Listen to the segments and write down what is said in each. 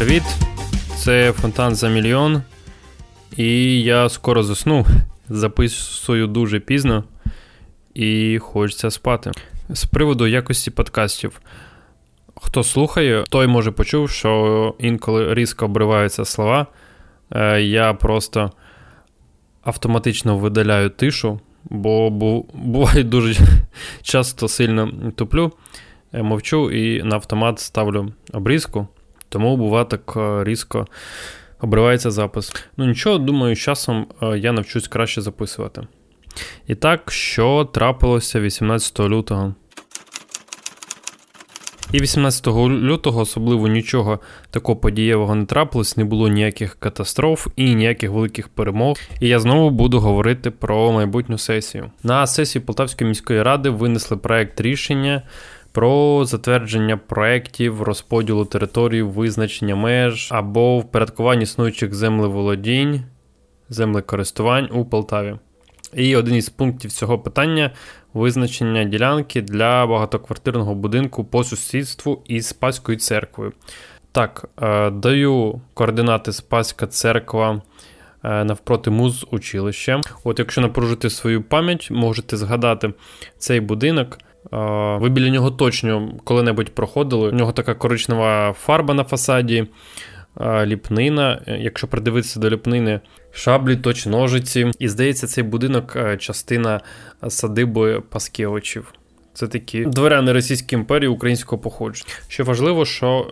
Привіт! Це Фонтан за мільйон. І я скоро засну. Записую дуже пізно і хочеться спати. З приводу якості подкастів. Хто слухає, той може почув, що інколи різко обриваються слова. Е, я просто автоматично видаляю тишу, бо буває дуже часто сильно туплю, е, мовчу і на автомат ставлю обрізку. Тому буває так е, різко обривається запис. Ну нічого, думаю, з часом е, я навчусь краще записувати. І так, що трапилося 18 лютого? І 18 лютого особливо нічого такого подієвого не трапилось, не було ніяких катастроф і ніяких великих перемог. І я знову буду говорити про майбутню сесію. На сесії Полтавської міської ради винесли проект рішення про затвердження проєктів розподілу територій, визначення меж або впорядкування існуючих землеволодінь, землекористувань у Полтаві. І один із пунктів цього питання визначення ділянки для багатоквартирного будинку по сусідству із Спаською церквою. Так, е, даю координати Спаська церква е, навпроти муз училища. От, якщо напружити свою пам'ять, можете згадати цей будинок. Ви біля нього точно коли-небудь проходили. У нього така коричнева фарба на фасаді, ліпнина. Якщо придивитися до ліпнини, шаблі, точ ножиці. І здається, цей будинок частина садиби Паскевичів. Це такі дворяни Російської імперії українського походження. Що важливо, що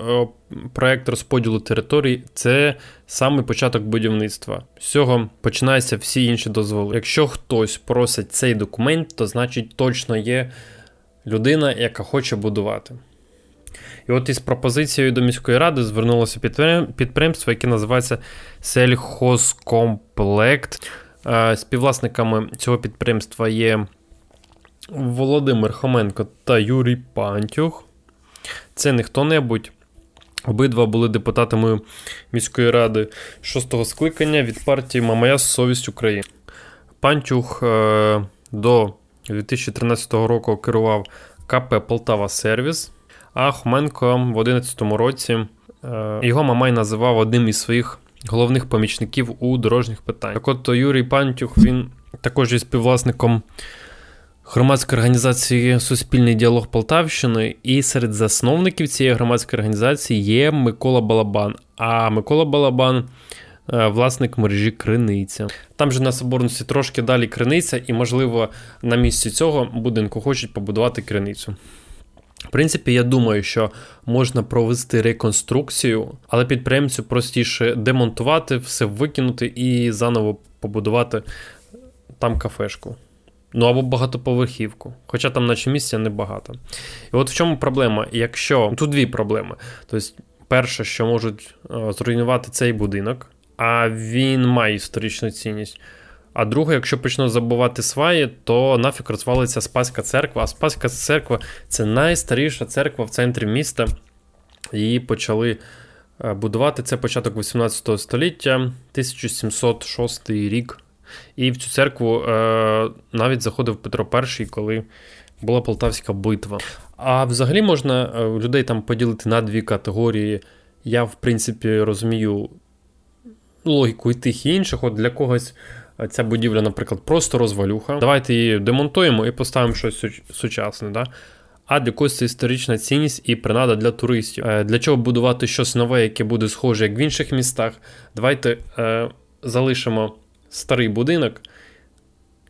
проект розподілу територій це саме початок будівництва. З цього починаються всі інші дозволи. Якщо хтось просить цей документ, то значить точно є людина, яка хоче будувати. І от із пропозицією до міської ради звернулося підприємство, яке називається Сельхозкомплект. Е, співвласниками цього підприємства є Володимир Хоменко та Юрій Пантюх. Це не хто-небудь. Обидва були депутатами міської ради шостого скликання від партії Мамая Совість України. Пантюх е, до 2013 року керував КП Полтава Сервіс, а Хоменко в 2011 році е, його Мамай називав одним із своїх головних помічників у дорожніх питань. Так от Юрій Пантюх він також є співвласником громадської організації Суспільний діалог Полтавщини, і серед засновників цієї громадської організації є Микола Балабан. А Микола Балабан власник мережі Криниця. Там же на Соборності трошки далі криниця, і, можливо, на місці цього будинку хочуть побудувати криницю. В принципі, я думаю, що можна провести реконструкцію, але підприємцю простіше демонтувати, все викинути і заново побудувати там кафешку. Ну або багатоповерхівку, хоча там, наче місця небагато. І от в чому проблема? Якщо тут дві проблеми. Тобто, перше, що можуть е, зруйнувати цей будинок, а він має історичну цінність. А друге, якщо почнуть забувати сваї, то нафіг розвалиться Спаська церква. А Спаська церква це найстаріша церква в центрі міста. Її почали е, будувати. Це початок 18 століття, 1706 рік. І в цю церкву е, навіть заходив Петро І, коли була Полтавська битва. А взагалі можна е, людей там поділити на дві категорії. Я, в принципі, розумію логіку і тих і інших. От для когось ця будівля, наприклад, просто розвалюха. Давайте її демонтуємо і поставимо щось сучасне. Да? А для когось це історична цінність і принада для туристів. Е, для чого будувати щось нове, яке буде схоже, як в інших містах. Давайте е, залишимо старий будинок,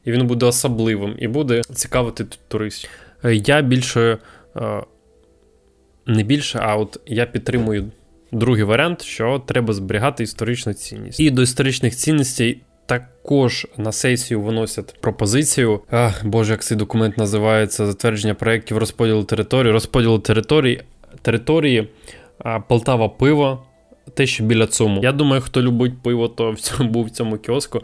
і він буде особливим і буде цікавити туристів. Е, я більше, е, не більше, а от я підтримую Другий варіант, що треба зберігати історичну цінність. І до історичних цінностей також на сесію виносять пропозицію. А, Боже, як цей документ називається затвердження проєктів розподілу території, розподілу території території Полтава пиво. Те, що біля цуму. Я думаю, хто любить пиво, то в цьому був в цьому кіоску.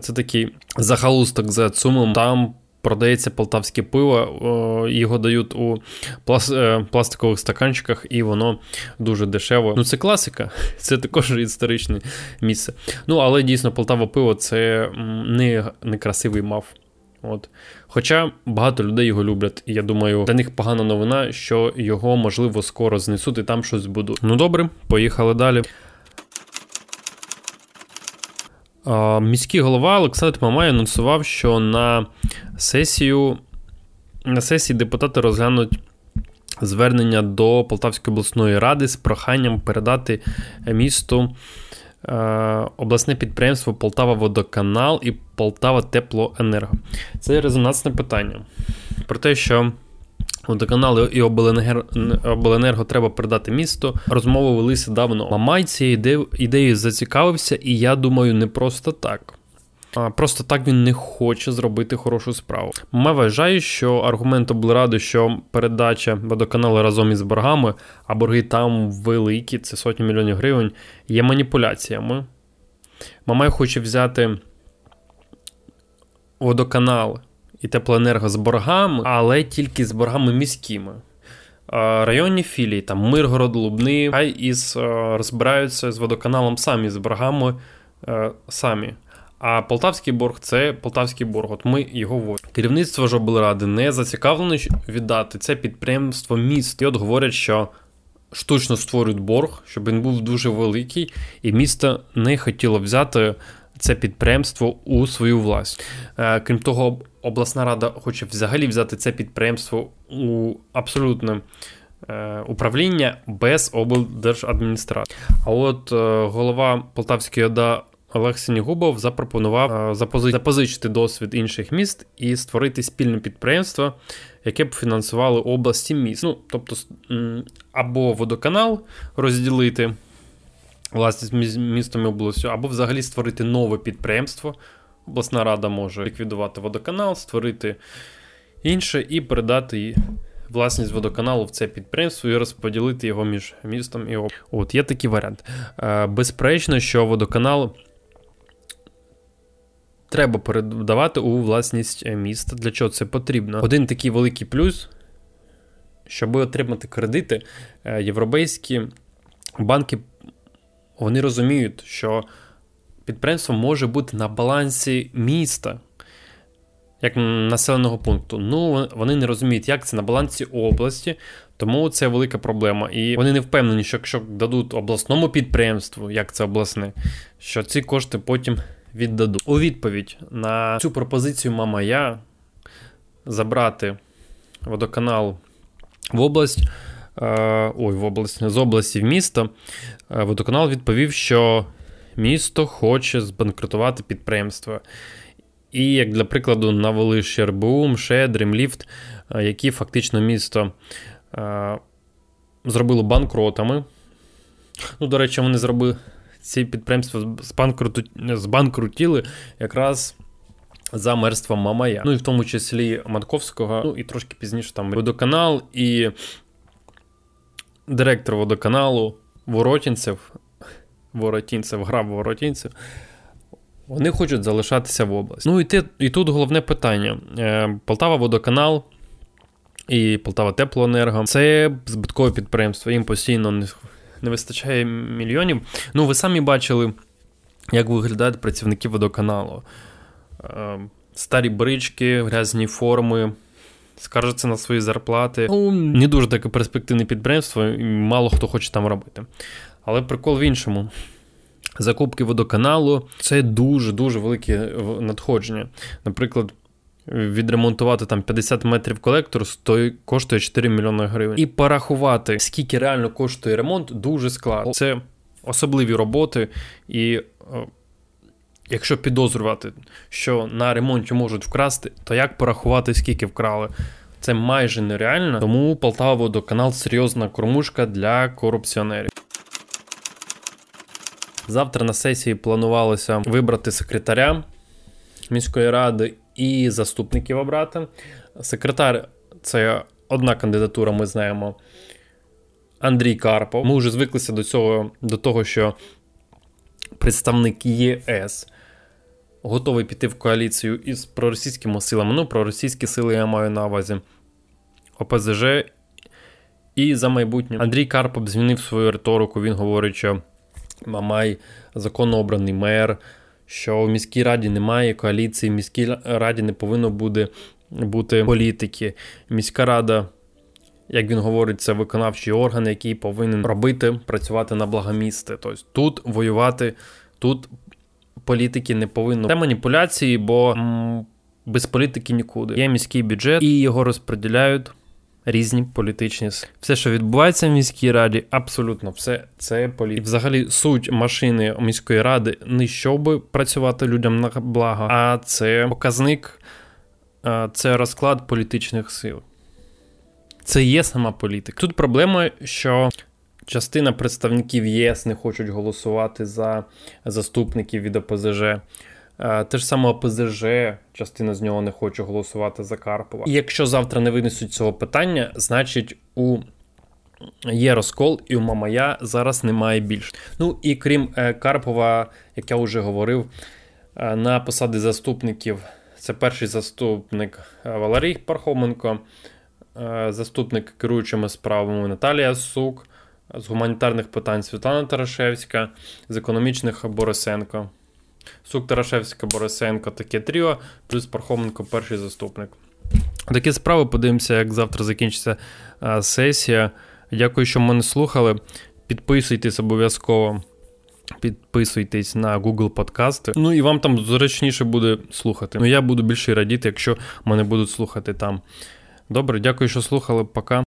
Це такий захалусток за цумом. Там продається полтавське пиво, його дають у е, пластикових стаканчиках, і воно дуже дешево. Ну, це класика, це також історичне місце. Ну, але дійсно, Полтава пиво це не, не красивий мав. От. Хоча багато людей його люблять, і я думаю, для них погана новина, що його можливо скоро знесуть і там щось будуть. Ну добре, поїхали далі. Міський голова Олександр Мамай анонсував, що на сесію на сесії депутати розглянуть звернення до Полтавської обласної ради з проханням передати місту е, обласне підприємство Полтава Водоканал і Полтава Теплоенерго. Це резонансне питання. Про те, що Водоканал і обленерго, треба передати місто. Розмови велися давно. Мамай цією ідеєю зацікавився, і я думаю, не просто так. Просто так він не хоче зробити хорошу справу. Ми вважаю, що аргумент облради, що передача водоканалу разом із боргами, а борги там великі, це сотні мільйонів гривень, є маніпуляціями. Мамай хоче взяти водоканал і теплоенерго з боргами, але тільки з боргами міськими. Районні філії, там Миргород, Лубни, хай із розбираються з водоканалом самі, з боргами е, самі. А полтавський борг це полтавський борг. От ми його вводимо. Керівництво ж облради не зацікавлено віддати це підприємство міст. І от говорять, що штучно створюють борг, щоб він був дуже великий, і місто не хотіло взяти це підприємство у свою власть. Е, крім того, обласна рада хоче взагалі взяти це підприємство у абсолютне е, управління без облдержадміністрації. А от е, голова Полтавської ОДА Олег Сінігубов запропонував запозичити досвід інших міст і створити спільне підприємство, яке б фінансувало області міст. Ну, тобто, або водоканал розділити власність містом і областю, або взагалі створити нове підприємство. Обласна рада може ліквідувати водоканал, створити інше і передати власність водоканалу в це підприємство і розподілити його між містом і областю. От є такий варіант. Е, безперечно, що водоканал треба передавати у власність міста. Для чого це потрібно? Один такий великий плюс, щоб отримати кредити, е, європейські банки вони розуміють, що підприємство може бути на балансі міста. Як населеного пункту. Ну, вони не розуміють, як це на балансі області, тому це велика проблема. І вони не впевнені, що якщо дадуть обласному підприємству, як це обласне, що ці кошти потім віддадуть. У відповідь на цю пропозицію Мамая забрати водоканал в область. Е, ой, в область, з області в місто, е, водоканал відповів, що місто хоче збанкрутувати підприємство. І, як для прикладу, навели Щербу, МШЕ, Дрімліфт, е, які фактично місто зробило банкротами. Ну, До речі, вони зробили ці підприємства збанкрутіли якраз за мерством Мамая. Ну і в тому числі Матковського, ну і трошки пізніше там водоканал і директор водоканалу Воротінцев. Воротінцев, грав Воротінцев. Вони хочуть залишатися в області. Ну і те, і тут головне питання: е, Полтава водоканал і Полтава Теплоенерго це збиткове підприємство. Їм постійно не не вистачає мільйонів. Ну, ви самі бачили, як виглядають працівники водоканалу. Е, старі брички, грязні форми. Скаржаться на свої зарплати. Ну, Не дуже таке перспективне підприємство, і мало хто хоче там робити. Але прикол в іншому. Закупки водоканалу це дуже-дуже велике надходження. Наприклад, відремонтувати там 50 метрів колектору стоїть, коштує 4 мільйони гривень. І порахувати, скільки реально коштує ремонт, дуже складно. Це особливі роботи, і е, якщо підозрювати, що на ремонті можуть вкрасти, то як порахувати, скільки вкрали? Це майже нереально. Тому Полтава водоканал серйозна кормушка для корупціонерів. Завтра на сесії планувалося вибрати секретаря міської ради і заступників обрати. Секретар це одна кандидатура, ми знаємо. Андрій Карпов. Ми вже звиклися до цього, до того, що представник ЄС готовий піти в коаліцію із проросійськими силами. Ну, проросійські сили я маю на увазі ОПЗЖ і за майбутнє. Андрій Карпов змінив свою риторику. Він говорить, що Мамай законно обраний мер що в міській раді немає коаліції, в міській раді не повинно буде бути політики. Міська рада, як він говорить, це виконавчий орган, який повинен робити, працювати на благо міста. Тобто тут воювати, тут політики не повинно. Це маніпуляції, бо без політики нікуди. Є міський бюджет і його розподіляють. Різні політичні. Все, що відбувається в міській раді, абсолютно все це політика. Взагалі, суть машини міської ради не щоб працювати людям на благо, а це показник, це розклад політичних сил. Це є сама політика. Тут проблема, що частина представників ЄС не хочуть голосувати за заступників від ОПЗЖ. Те ж саме ОПЗЖ, частина з нього не хоче голосувати за Карпова. І якщо завтра не винесуть цього питання, значить у є розкол, і у Мамая зараз немає більше. Ну і крім е, Карпова, як я вже говорив, е, на посади заступників це перший заступник е, Валерій Пархоменко, заступник керуючими справами Наталія Сук, з гуманітарних питань Світлана Тарашевська, з економічних Борисенко. Сук Тарашевська, Борисенко, таке тріо, плюс Пархоменко перший заступник. Такі справи подивимося, як завтра закінчиться а, сесія. Дякую, що мене слухали. Підписуйтесь обов'язково. Підписуйтесь на Google подкасти. Ну і вам там зручніше буде слухати. Ну я буду більше радіти, якщо мене будуть слухати там. Добре, дякую, що слухали. Пока.